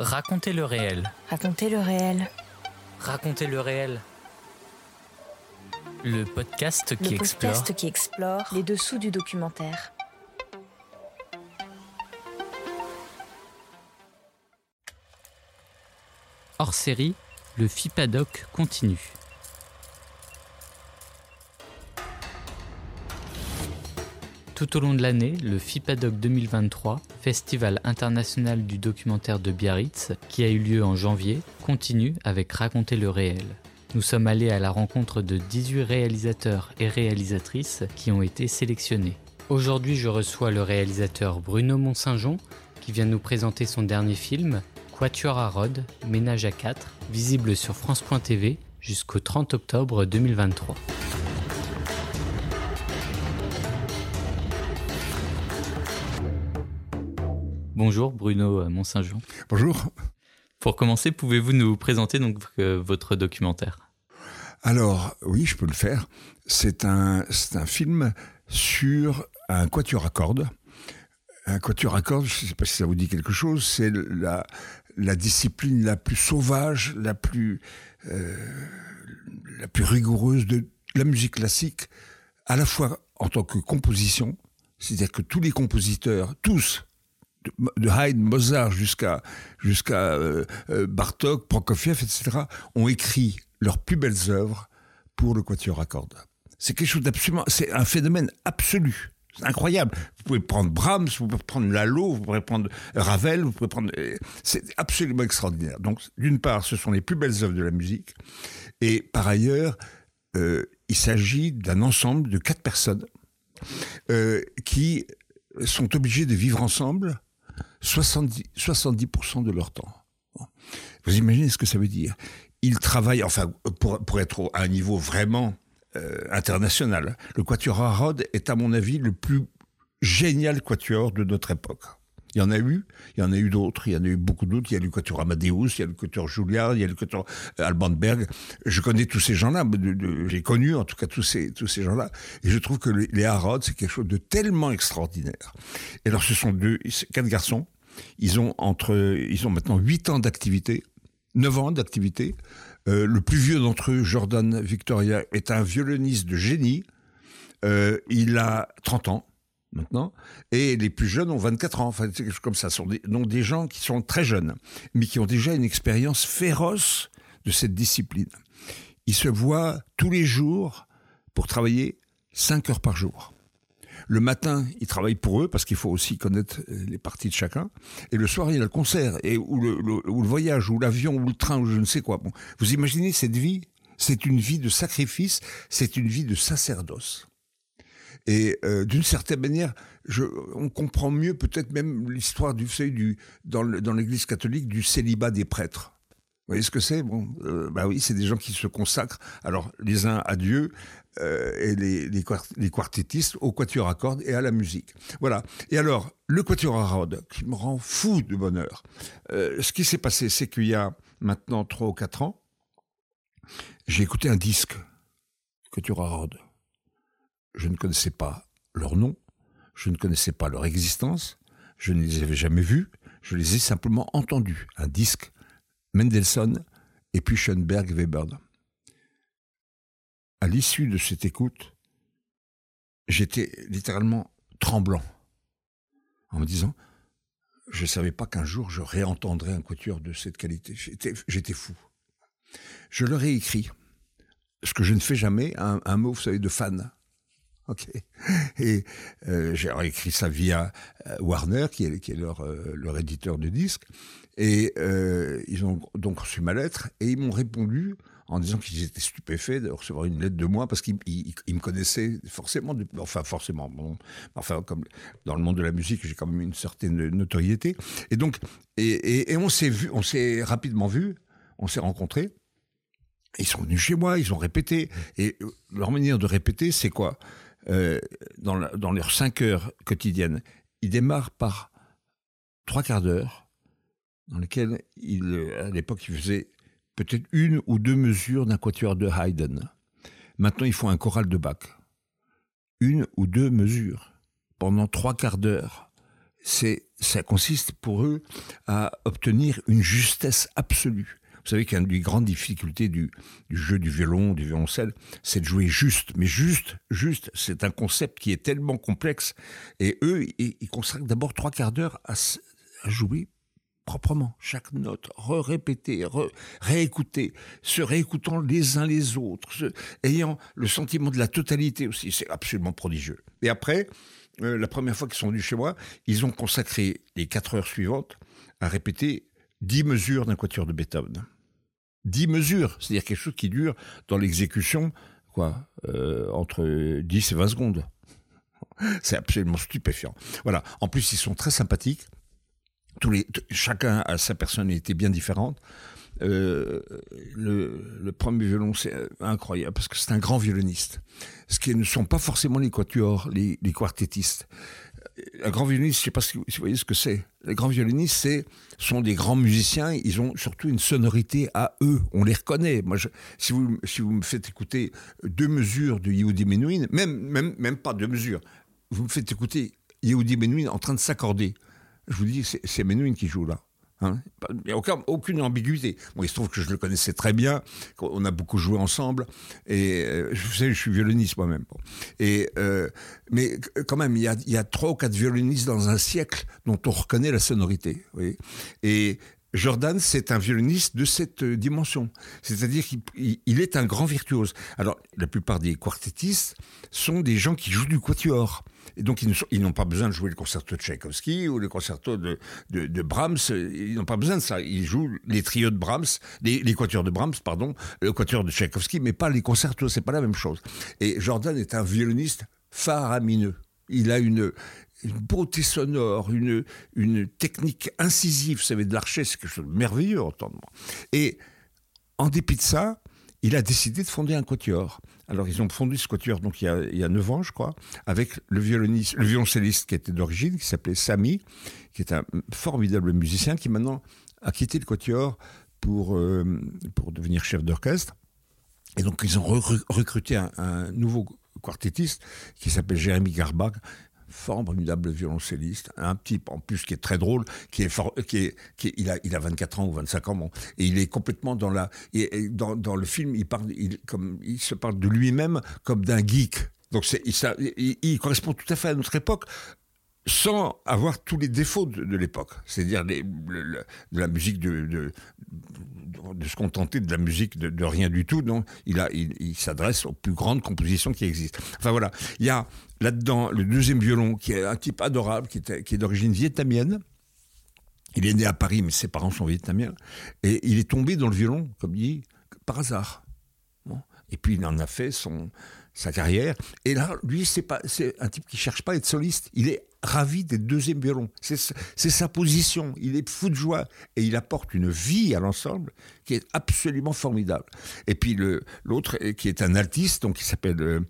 Racontez le réel. Racontez le réel. Racontez le réel. Le podcast qui le explore. podcast qui explore les dessous du documentaire. Hors série, le FIPADOC continue. Tout au long de l'année, le FIPADOC 2023, Festival international du documentaire de Biarritz, qui a eu lieu en janvier, continue avec Raconter le réel. Nous sommes allés à la rencontre de 18 réalisateurs et réalisatrices qui ont été sélectionnés. Aujourd'hui, je reçois le réalisateur Bruno Mont-Saint-Jean qui vient nous présenter son dernier film, Quatuor à Rhodes, Ménage à 4, visible sur France.tv jusqu'au 30 octobre 2023. Bonjour Bruno Mont-Saint-Jean. Bonjour. Pour commencer, pouvez-vous nous présenter donc euh, votre documentaire? Alors, oui, je peux le faire. C'est un, film sur un quatuor à cordes. Un quatuor à cordes, je ne sais pas si ça vous dit quelque chose, c'est la, la discipline la plus sauvage, la plus, euh, la plus rigoureuse de la musique classique, à la fois en tant que composition, c'est-à-dire que tous les compositeurs, tous, de, Haydn, Mozart jusqu'à jusqu'à euh, euh, Bartok, Prokofiev, etc., ont écrit leurs plus belles œuvres pour le quatuor à cordes. C'est quelque chose c'est un phénomène absolu. C'est incroyable. Vous pouvez prendre Brahms, vous pouvez prendre Lalo, vous pouvez prendre Ravel, vous pouvez prendre. C'est absolument extraordinaire. Donc, d'une part, ce sont les plus belles œuvres de la musique, et par ailleurs, euh, il s'agit d'un ensemble de quatre personnes qui sont obligées de vivre ensemble 70, 70% de leur temps. Vous imaginez ce que ça veut dire Ils travaillent, enfin, pour, être à un niveau vraiment euh, international. Le quatuor à Rhodes est, à mon avis, le plus génial quatuor de notre époque. Il y en a eu, il y en a eu d'autres, il y en a eu beaucoup d'autres. Il y a le quatuor Amadeus, il y a le quatuor Juilliard, il y a le quatuor euh, Alban Berg. Je connais tous ces gens-là, j'ai connu en tout cas tous ces, tous ces gens-là. Et je trouve que les, Harrods, c'est quelque chose de tellement extraordinaire. Et alors, ce sont quatre garçons. Ils ont entre, ils ont maintenant huit ans d'activité, neuf ans d'activité. Euh, le plus vieux d'entre eux, Jordan Victoria, est un violoniste de génie. Euh, il a 30 ans maintenant, et les plus jeunes ont 24 ans. Enfin, quelque chose comme ça. Des, donc des gens qui sont très jeunes, mais qui ont déjà une expérience féroce de cette discipline. Ils se voient tous les jours pour travailler 5 heures par jour. Le matin, ils travaillent pour eux parce qu'il faut aussi connaître euh, les parties de chacun. Et le soir, il y a le concert, et ou le, le- ou le voyage, ou l'avion, ou le train, ou je ne sais quoi. Bon, vous imaginez cette vie? C'est une vie de sacrifice, c'est une vie de sacerdoce. Et euh, d'une certaine manière, on comprend mieux peut-être même l'histoire du, savez, du dans l'Église catholique du célibat des prêtres. Vous voyez ce que c'est? Bon, euh, bah oui, c'est des gens qui se consacrent, alors les uns à Dieu euh, et les, les, quart- les quartettistes au quatuor à cordes et à la musique. Voilà. Et alors, le quatuor à Rhodes, qui me rend fou de bonheur. Ce qui s'est passé, c'est qu'il y a maintenant trois ou quatre ans, j'ai écouté un disque, quatuor à Rhodes. Je ne connaissais pas leur nom, je ne connaissais pas leur existence, je ne les avais jamais vus, je les ai simplement entendus. Un disque, Mendelssohn et puis Schoenberg Webern. À l'issue de cette écoute, j'étais littéralement tremblant en me disant je ne savais pas qu'un jour je réentendrais un quatuor de cette qualité. J'étais, fou. Je leur ai écrit ce que je ne fais jamais, un, un mot, vous savez, de fan. Et euh, j'ai écrit ça via euh, Warner, qui est, leur, euh, leur éditeur de disques. Et ils ont donc reçu ma lettre et ils m'ont répondu en disant qu'ils étaient stupéfaits de recevoir une lettre de moi parce qu'ils ils- ils me connaissaient forcément, enfin forcément, enfin comme dans le monde de la musique, j'ai quand même une certaine notoriété. Et donc, et, et, on s'est vu, on s'est rapidement vu, on s'est rencontrés. Ils sont venus chez moi, ils ont répété. Et leur manière de répéter, c'est quoi? Euh, dans, leurs cinq heures quotidiennes, ils démarrent par trois quarts d'heure dans lesquels euh, à l'époque, ils faisaient peut-être une ou deux mesures d'un quatuor de Haydn. Maintenant, ils font un choral de Bach. Une ou deux mesures pendant trois quarts d'heure. C'est ça consiste pour eux à obtenir une justesse absolue. Vous savez qu'une des grandes difficultés du, jeu du violon, du violoncelle, c'est de jouer juste. Mais juste, juste, c'est un concept qui est tellement complexe. Et eux, ils, consacrent d'abord trois quarts d'heure à, jouer proprement, chaque note, re-répéter, réécouter, se réécoutant les uns les autres, ayant le sentiment de la totalité aussi. C'est absolument prodigieux. Et après, euh, la première fois qu'ils sont venus chez moi, ils ont consacré les quatre heures suivantes à répéter dix mesures d'un quatuor de Beethoven. Dix mesures, c'est-à-dire quelque chose qui dure dans l'exécution, quoi, euh, entre 10 et 20 secondes. C'est absolument stupéfiant. Voilà. En plus, ils sont très sympathiques. Chacun a sa personnalité bien différente. Euh, le, premier violon, c'est incroyable parce que c'est un grand violoniste. Ce qui ne sont pas forcément les quatuors, les quartettistes. Un grand violoniste, je ne sais pas si vous voyez ce que c'est. Les grands violonistes, c'est sont des grands musiciens. Ils ont surtout une sonorité à eux. On les reconnaît. Si vous me faites écouter deux mesures de Yehudi Menuhin, même même même pas deux mesures, vous me faites écouter Yehudi Menuhin en train de s'accorder. Je vous dis, c'est Menuhin qui joue là. Hein. il n'y a aucune ambiguïté. Bon, il se trouve que je le connaissais très bien, on a beaucoup joué ensemble, et euh, je sais, je suis violoniste moi-même. Et, euh, mais quand même, il y, a, trois ou quatre violonistes dans un siècle dont on reconnaît la sonorité. et Jordan, c'est un violoniste de cette euh, dimension. C'est-à-dire qu'il est un grand virtuose. Alors, la plupart des quartettistes sont des gens qui jouent du quatuor. Et donc, ils n'ont pas besoin de jouer le concerto de Tchaïkovski ou le concerto de, Brahms. Ils n'ont pas besoin de ça. Ils jouent les trios de Brahms, les, quatuors de Brahms, pardon, le quatuor de Tchaïkovski, mais pas les concertos. C'est pas la même chose. Et Jordan est un violoniste faramineux. Il a une, beauté sonore, une, technique incisive. Vous savez, de l'archet, c'est quelque chose de merveilleux, entendement. Et en dépit de ça, il a décidé de fonder un quatuor. Alors, ils ont fondé ce quatuor donc, il, y a, il y a 9 ans, je crois, avec le, violoniste, violoncelliste qui était d'origine, qui s'appelait Samy, qui est un formidable musicien, qui maintenant a quitté le quatuor pour, euh, devenir chef d'orchestre. Et donc, ils ont recruté un, un nouveau quartettiste qui s'appelle Jérémy Garbag, formidable violoncelliste, un type en plus qui est très drôle, qui est, qui est, il a, il a 24 ans ou 25 ans, bon, et il est complètement dans la, dans, dans, le film, il parle, comme, il se parle de lui-même comme d'un geek. Donc c'est, il, il, correspond tout à fait à notre époque sans avoir tous les défauts de, l'époque, c'est-à-dire de la musique de, de, se contenter de la musique de, rien du tout. Non, il, s'adresse aux plus grandes compositions qui existent. Enfin voilà, il y a là-dedans le deuxième violon qui est un type adorable, qui est, qui est d'origine vietnamienne. Il est né à Paris, mais ses parents sont vietnamiens. Et il est tombé dans le violon, comme dit, par hasard. Et puis il en a fait son, sa carrière. Et là, lui, c'est pas, c'est un type qui cherche pas à être soliste. Il est ravi des deuxièmes violons. C'est, sa position. Il est fou de joie et il apporte une vie à l'ensemble qui est absolument formidable. Et puis l'autre, qui est un altiste, donc qui s'appelle euh,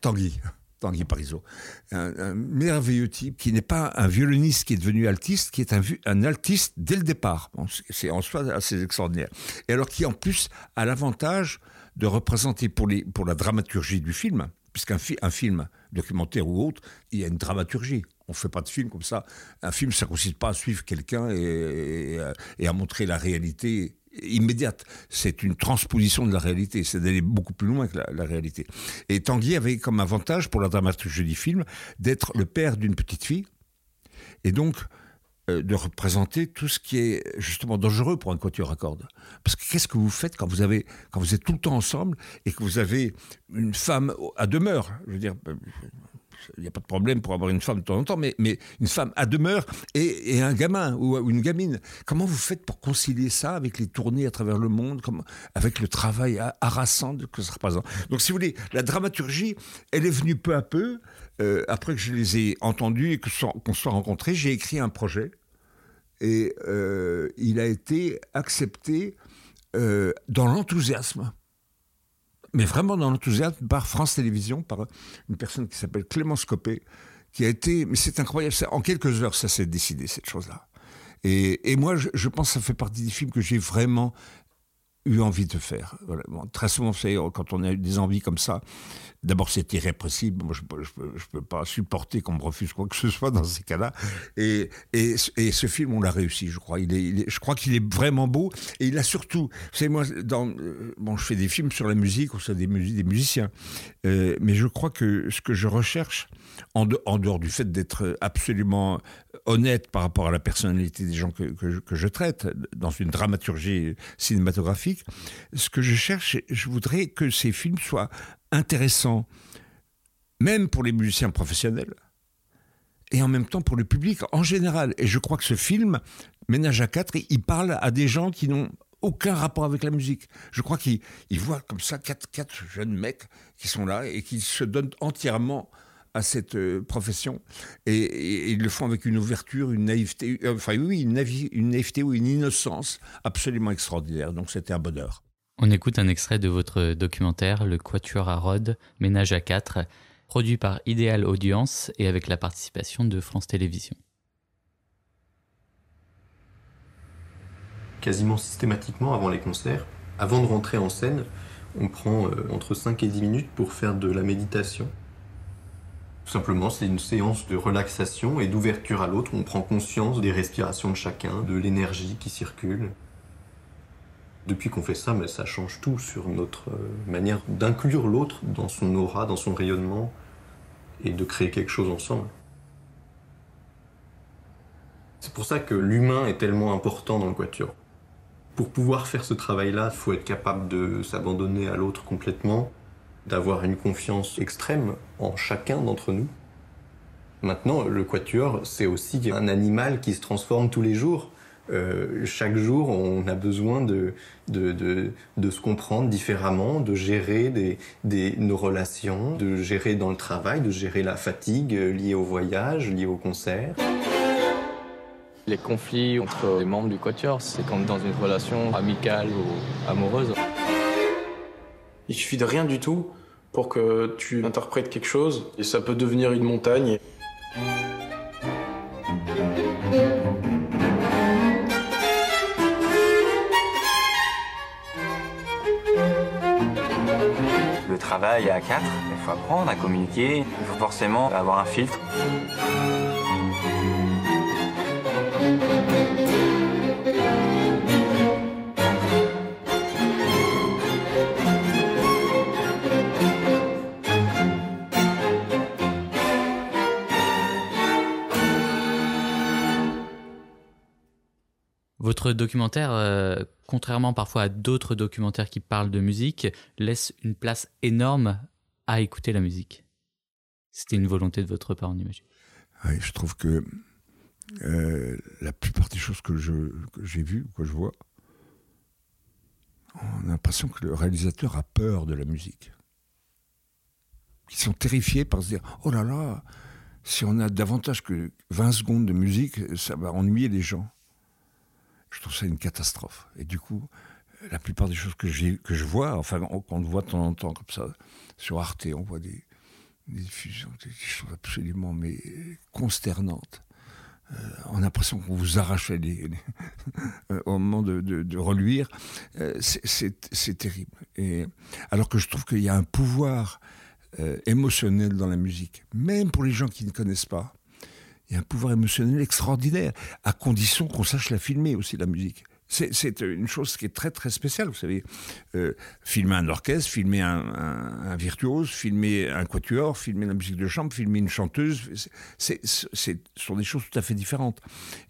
Tanguy. Tanguy Parisot, un, merveilleux type qui n'est pas un violoniste qui est devenu altiste, qui est un, un altiste dès le départ. c'est en soi assez extraordinaire. Et alors qui en plus a l'avantage de représenter pour la dramaturgie du film, puisqu'un un film documentaire ou autre, il y a une dramaturgie. On ne fait pas de film comme ça. Un film, ça ne consiste pas à suivre quelqu'un et, à montrer la réalité immédiate. C'est une transposition de la réalité, c'est d'aller beaucoup plus loin que la, la, réalité. Et Tanguy avait comme avantage pour la dramaturgie du film d'être le père d'une petite fille. Et donc, de représenter tout ce qui est justement dangereux pour un quatuor à cordes. Parce que qu'est-ce que vous faites quand vous avez, quand vous êtes tout le temps ensemble et que vous avez une femme à demeure? Je veux dire, euh, il n'y a pas de problème pour avoir une femme de temps en temps, mais, mais une femme à demeure et, un gamin ou, une gamine. Comment vous faites pour concilier ça avec les tournées à travers le monde, avec le travail harassant que ça représente? Donc, si vous voulez, la dramaturgie, elle est venue peu à peu. Euh, après que je les ai entendus et qu'on soit rencontrés, j'ai écrit un projet et euh, il a été accepté euh, dans l'enthousiasme. Mais vraiment dans l'enthousiasme par France Télévisions, par une personne qui s'appelle Clémence Copé, qui a été. Mais c'est incroyable, en quelques heures, ça s'est décidé, cette chose-là. Et, et, moi, je, je, pense que ça fait partie des films que j'ai vraiment eu envie de faire. très souvent, quand on a eu des envies comme ça, D'abord, c'est irrépressible. Moi, je ne peux, pas supporter qu'on me refuse quoi que ce soit dans ces cas-là. Et, et, et, ce film, on l'a réussi, je crois. Il est, je crois qu'il est vraiment beau. Et il a surtout. C'est moi, dans, euh, bon, je fais des films sur la musique, ou sur des, des musiciens. Euh, mais je crois que ce que je recherche, en, en dehors du fait d'être absolument honnête par rapport à la personnalité des gens que, que, je traite dans une dramaturgie cinématographique, ce que je cherche, je voudrais que ces films soient intéressant, même pour les musiciens professionnels, et en même temps pour le public en général. Et je crois que ce film, Ménage à quatre, il parle à des gens qui n'ont aucun rapport avec la musique. Je crois qu'il voit comme ça quatre, quatre jeunes mecs qui sont là et qui se donnent entièrement à cette euh, profession et, ils le font avec une ouverture, une naïveté, euh, enfin oui, une, une naïveté ou une innocence absolument extraordinaire. Donc c'était un bonheur. On écoute un extrait de votre documentaire Le Quatuor à Rhodes, Ménage à quatre, produit par Ideal Audience et avec la participation de France Télévisions. Quasiment systématiquement avant les concerts, avant de rentrer en scène, on prend euh, entre 5 et 10 minutes pour faire de la méditation. Tout simplement, c'est une séance de relaxation et d'ouverture à l'autre. On prend conscience des respirations de chacun, de l'énergie qui circule. Depuis qu'on fait ça, mais ça change tout sur notre euh, manière d'inclure l'autre dans son aura, dans son rayonnement, et de créer quelque chose ensemble. C'est pour ça que l'humain est tellement important dans le quatuor. Pour pouvoir faire ce travail-là, il faut être capable de s'abandonner à l'autre complètement, d'avoir une confiance extrême en chacun d'entre nous. Maintenant, le quatuor, c'est aussi un animal qui se transforme tous les jours. Euh, chaque jour, on a besoin de, de, se comprendre différemment, de gérer nos relations, de gérer dans le travail, de gérer la fatigue liée au voyage, liée au concert. Les conflits entre les membres du quatuor, c'est comme dans une relation amicale ou amoureuse. Il suffit de rien du tout pour que tu interprètes quelque chose et ça peut devenir une montagne. travail à quatre, il faut apprendre à communiquer, il faut forcément avoir un filtre. Documentaire, euh, contrairement parfois à d'autres documentaires qui parlent de musique, laisse une place énorme à écouter la musique. C'était une volonté de votre part, on imagine. Je trouve que euh, la plupart des choses que, j'ai vues, que je vois, on a l'impression que le réalisateur a peur de la musique. Ils sont terrifiés par se dire Oh là là, si on a davantage que 20 secondes de musique, ça va ennuyer les gens je trouve ça une catastrophe. Et du coup, la plupart des choses que, que je vois, enfin, qu'on voit de temps en temps comme ça, sur Arte, on voit des, diffusions, des choses absolument mais consternantes. Euh, on a l'impression qu'on vous arrachait les, euh, au moment de, de, reluire. Euh, c'est terrible. Et, alors que je trouve qu'il y a un pouvoir émotionnel dans la musique, même pour les gens qui ne connaissent pas. Il y a un pouvoir émotionnel extraordinaire, à condition qu'on sache la filmer aussi, la musique. C'est une chose qui est très très spéciale, vous savez. Euh, filmer un orchestre, filmer un, virtuose, filmer un quatuor, filmer la musique de chambre, filmer une chanteuse, ce sont des choses tout à fait différentes.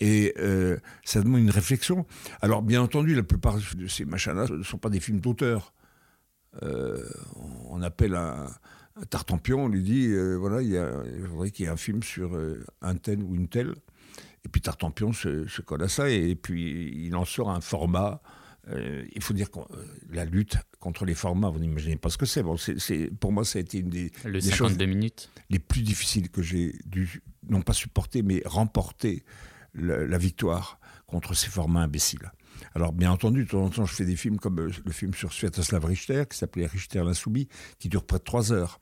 Et euh, ça demande une réflexion. Alors bien entendu, la plupart de ces machins-là ne sont pas des films d'auteur. Euh, on appelle un, Tartampion, on lui dit, euh, voilà, il, y a, faudrait qu'il y ait un film sur euh, un tel ou une telle. Et puis Tartampion se, se, colle à ça, et, puis il en sort un format. Euh, il faut dire que la lutte contre les formats, vous n'imaginez pas ce que c'est. Bon, c'est, pour moi, ça a été une des, Le choses minutes. les plus difficiles que j'ai dû, non pas supporter, mais remporter la victoire contre ces formats imbéciles. Alors, bien entendu, de temps en temps, je fais des films comme le film sur Sviatoslav Richter, qui s'appelait Richter l'insoumis, qui dure près de trois heures.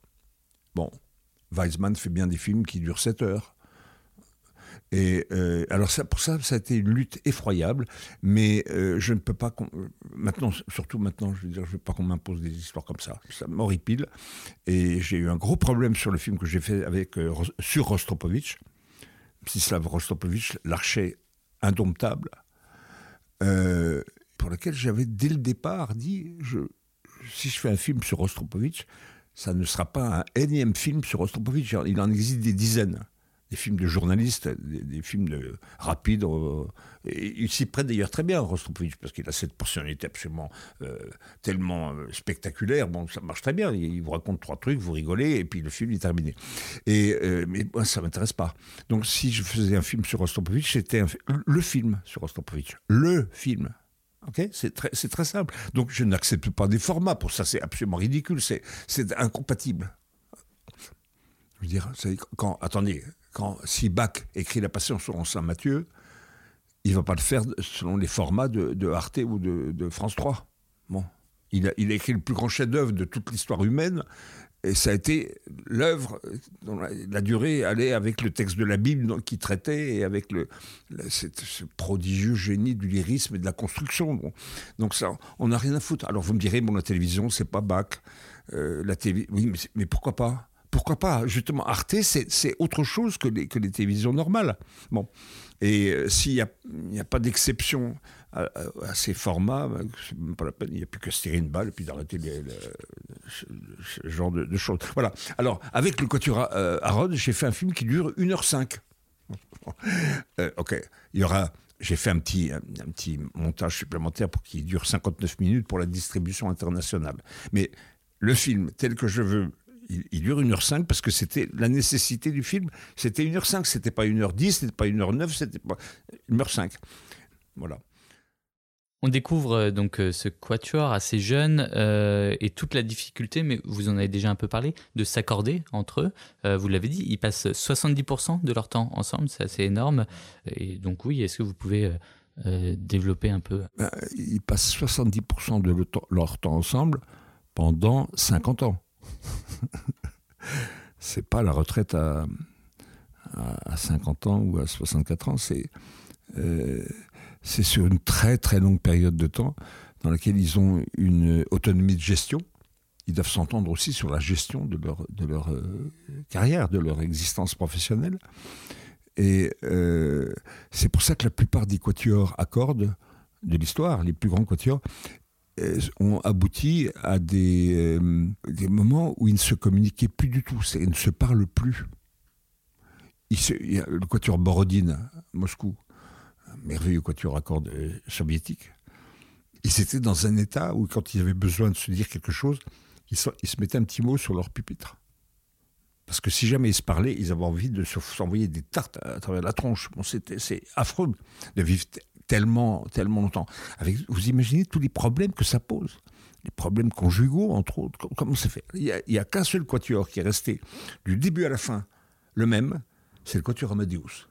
Bon, Weizmann fait bien des films qui durent 7 heures. Et euh, alors ça, pour ça, ça a été une lutte effroyable, mais euh, je ne peux pas maintenant, surtout maintenant, je veux dire, je veux pas qu'on m'impose des histoires comme ça. Ça m'horripile. Et j'ai eu un gros problème sur le film que j'ai fait avec euh, sur Rostropovitch, Mstislav Rostropovitch, l'archer indomptable, pour lequel j'avais dès le départ dit, si je fais un film sur Rostropovitch, ça ne sera pas un énième film sur Rostropovitch. Il en existe des dizaines des films de journalistes, des, films de, rapides. Euh, il s'y prête d'ailleurs très bien, Rostropovitch, parce qu'il a cette personnalité absolument euh, tellement euh, spectaculaire. Bon, ça marche très bien. Il vous raconte trois trucs, vous rigolez, et puis le film est terminé. Et, mais moi, ça m'intéresse pas. Donc, si je faisais un film sur Rostropovitch, c'était le film sur Rostropovitch. Le film. Ok, c'est très, simple. Donc je n'accepte pas des formats. Pour ça, c'est absolument ridicule. C'est, incompatible. Je veux attendez, si Bach écrit La Passion sur Saint Matthieu, il va pas le faire selon les formats de, Arte ou de, France 3. Bon. Il a, il a, écrit le plus grand chef-d'œuvre de toute l'histoire humaine, et ça a été l'œuvre la, durée allait avec le texte de la Bible qui traitait et avec le, ce prodigieux génie du lyrisme et de la construction. Donc ça, on n'a rien à foutre. Alors vous me direz, bon, la télévision, c'est pas Bach. Euh, la télé... Oui, mais pourquoi pas? Pourquoi pas Justement, Arte, c'est autre chose que les, télévisions normales. Bon. Et euh, s'il n'y a, pas d'exception à, ces formats, même pas la peine. Il n'y a plus que tirer une balle et puis d'arrêter ce, genre de, choses. Voilà. Alors, avec le Quatuor euh, Harod, j'ai fait un film qui dure 1h05. Euh, ok. Il y aura j'ai fait un, petit montage supplémentaire pour qu'il dure 59 minutes pour la distribution internationale. Mais le film, tel que je veux il, dure 1h05 parce que c'était la nécessité du film. C'était 1h05, c'était pas 1h10, c'était pas 1h09, c'était pas 1h05. Voilà. On découvre euh, donc euh, ce quatuor assez jeune euh, et toute la difficulté, mais vous en avez déjà un peu parlé, de s'accorder entre eux. vous l'avez dit, ils passent 70% de leur temps ensemble, c'est assez énorme. Et donc oui, est-ce que vous pouvez développer un peu? Ben, Ils passent 70% de leur temps ensemble pendant 50 ans. c'est pas la retraite à, à, 50 ans ou à 64 ans, c'est euh, sur une très très longue période de temps dans laquelle ils ont une autonomie de gestion. Ils doivent s'entendre aussi sur la gestion de leur, de leur euh, carrière, de leur existence professionnelle. Et euh, c'est pour ça que la plupart des quatuors à cordes de l'histoire, les plus grands quatuors, ont abouti à des, euh, des, moments où ils ne se communiquaient plus du tout, ils ne se parlent plus. Il, y a le quatuor Borodine, Moscou, merveilleux quatuor à cordes euh, soviétique. Ils étaient dans un état où, quand ils avaient besoin de se dire quelque chose, ils, se, ils se mettaient un petit mot sur leur pupitre. Parce que si jamais ils se parlaient, ils avaient envie de s'envoyer des tartes à travers la tronche. Bon, c'est affreux de vivre tellement, tellement longtemps. Vous imaginez tous les problèmes que ça pose les problèmes conjugaux, entre autres. Comment c'est fait? Il n'y a, qu'un seul quatuor qui est resté du début à la fin le même, c'est le quatuor Amadeus,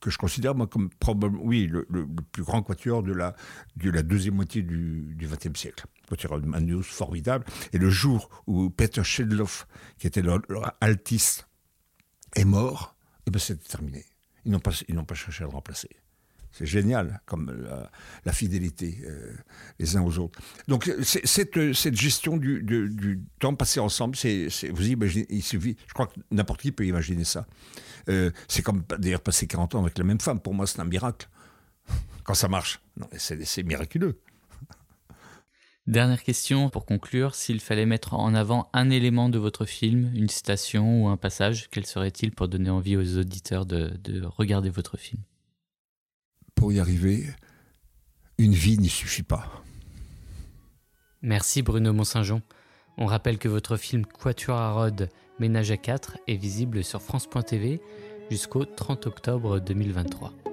que je considère moi comme probablement, oui, le, plus grand quatuor de la, de la deuxième moitié du XXe siècle. Quatuor Amadeus formidable. Et le jour où Peter Schedloff, qui était leur, altiste, est mort, et eh ben c'est terminé. Ils n'ont pas, ils n'ont pas cherché à le remplacer. C'est génial, comme la, fidélité euh, les uns aux autres. Donc, cette, gestion du, temps passé ensemble, vous imaginez, il suffit, je crois que n'importe qui peut imaginer ça. Euh, c'est comme d'ailleurs passer 40 ans avec la même femme. Pour moi, c'est un miracle. Quand ça marche. C'est, miraculeux. Dernière question pour conclure, s'il fallait mettre en avant un élément de votre film, une citation ou un passage, quel serait-il pour donner envie aux auditeurs de regarder votre film? Pour y arriver, une vie n'y suffit pas. Merci Bruno Mont-Saint-Jean. On rappelle que votre film Quatuor à Rhodes, Ménage à 4 est visible sur France.tv jusqu'au 30 octobre 2023.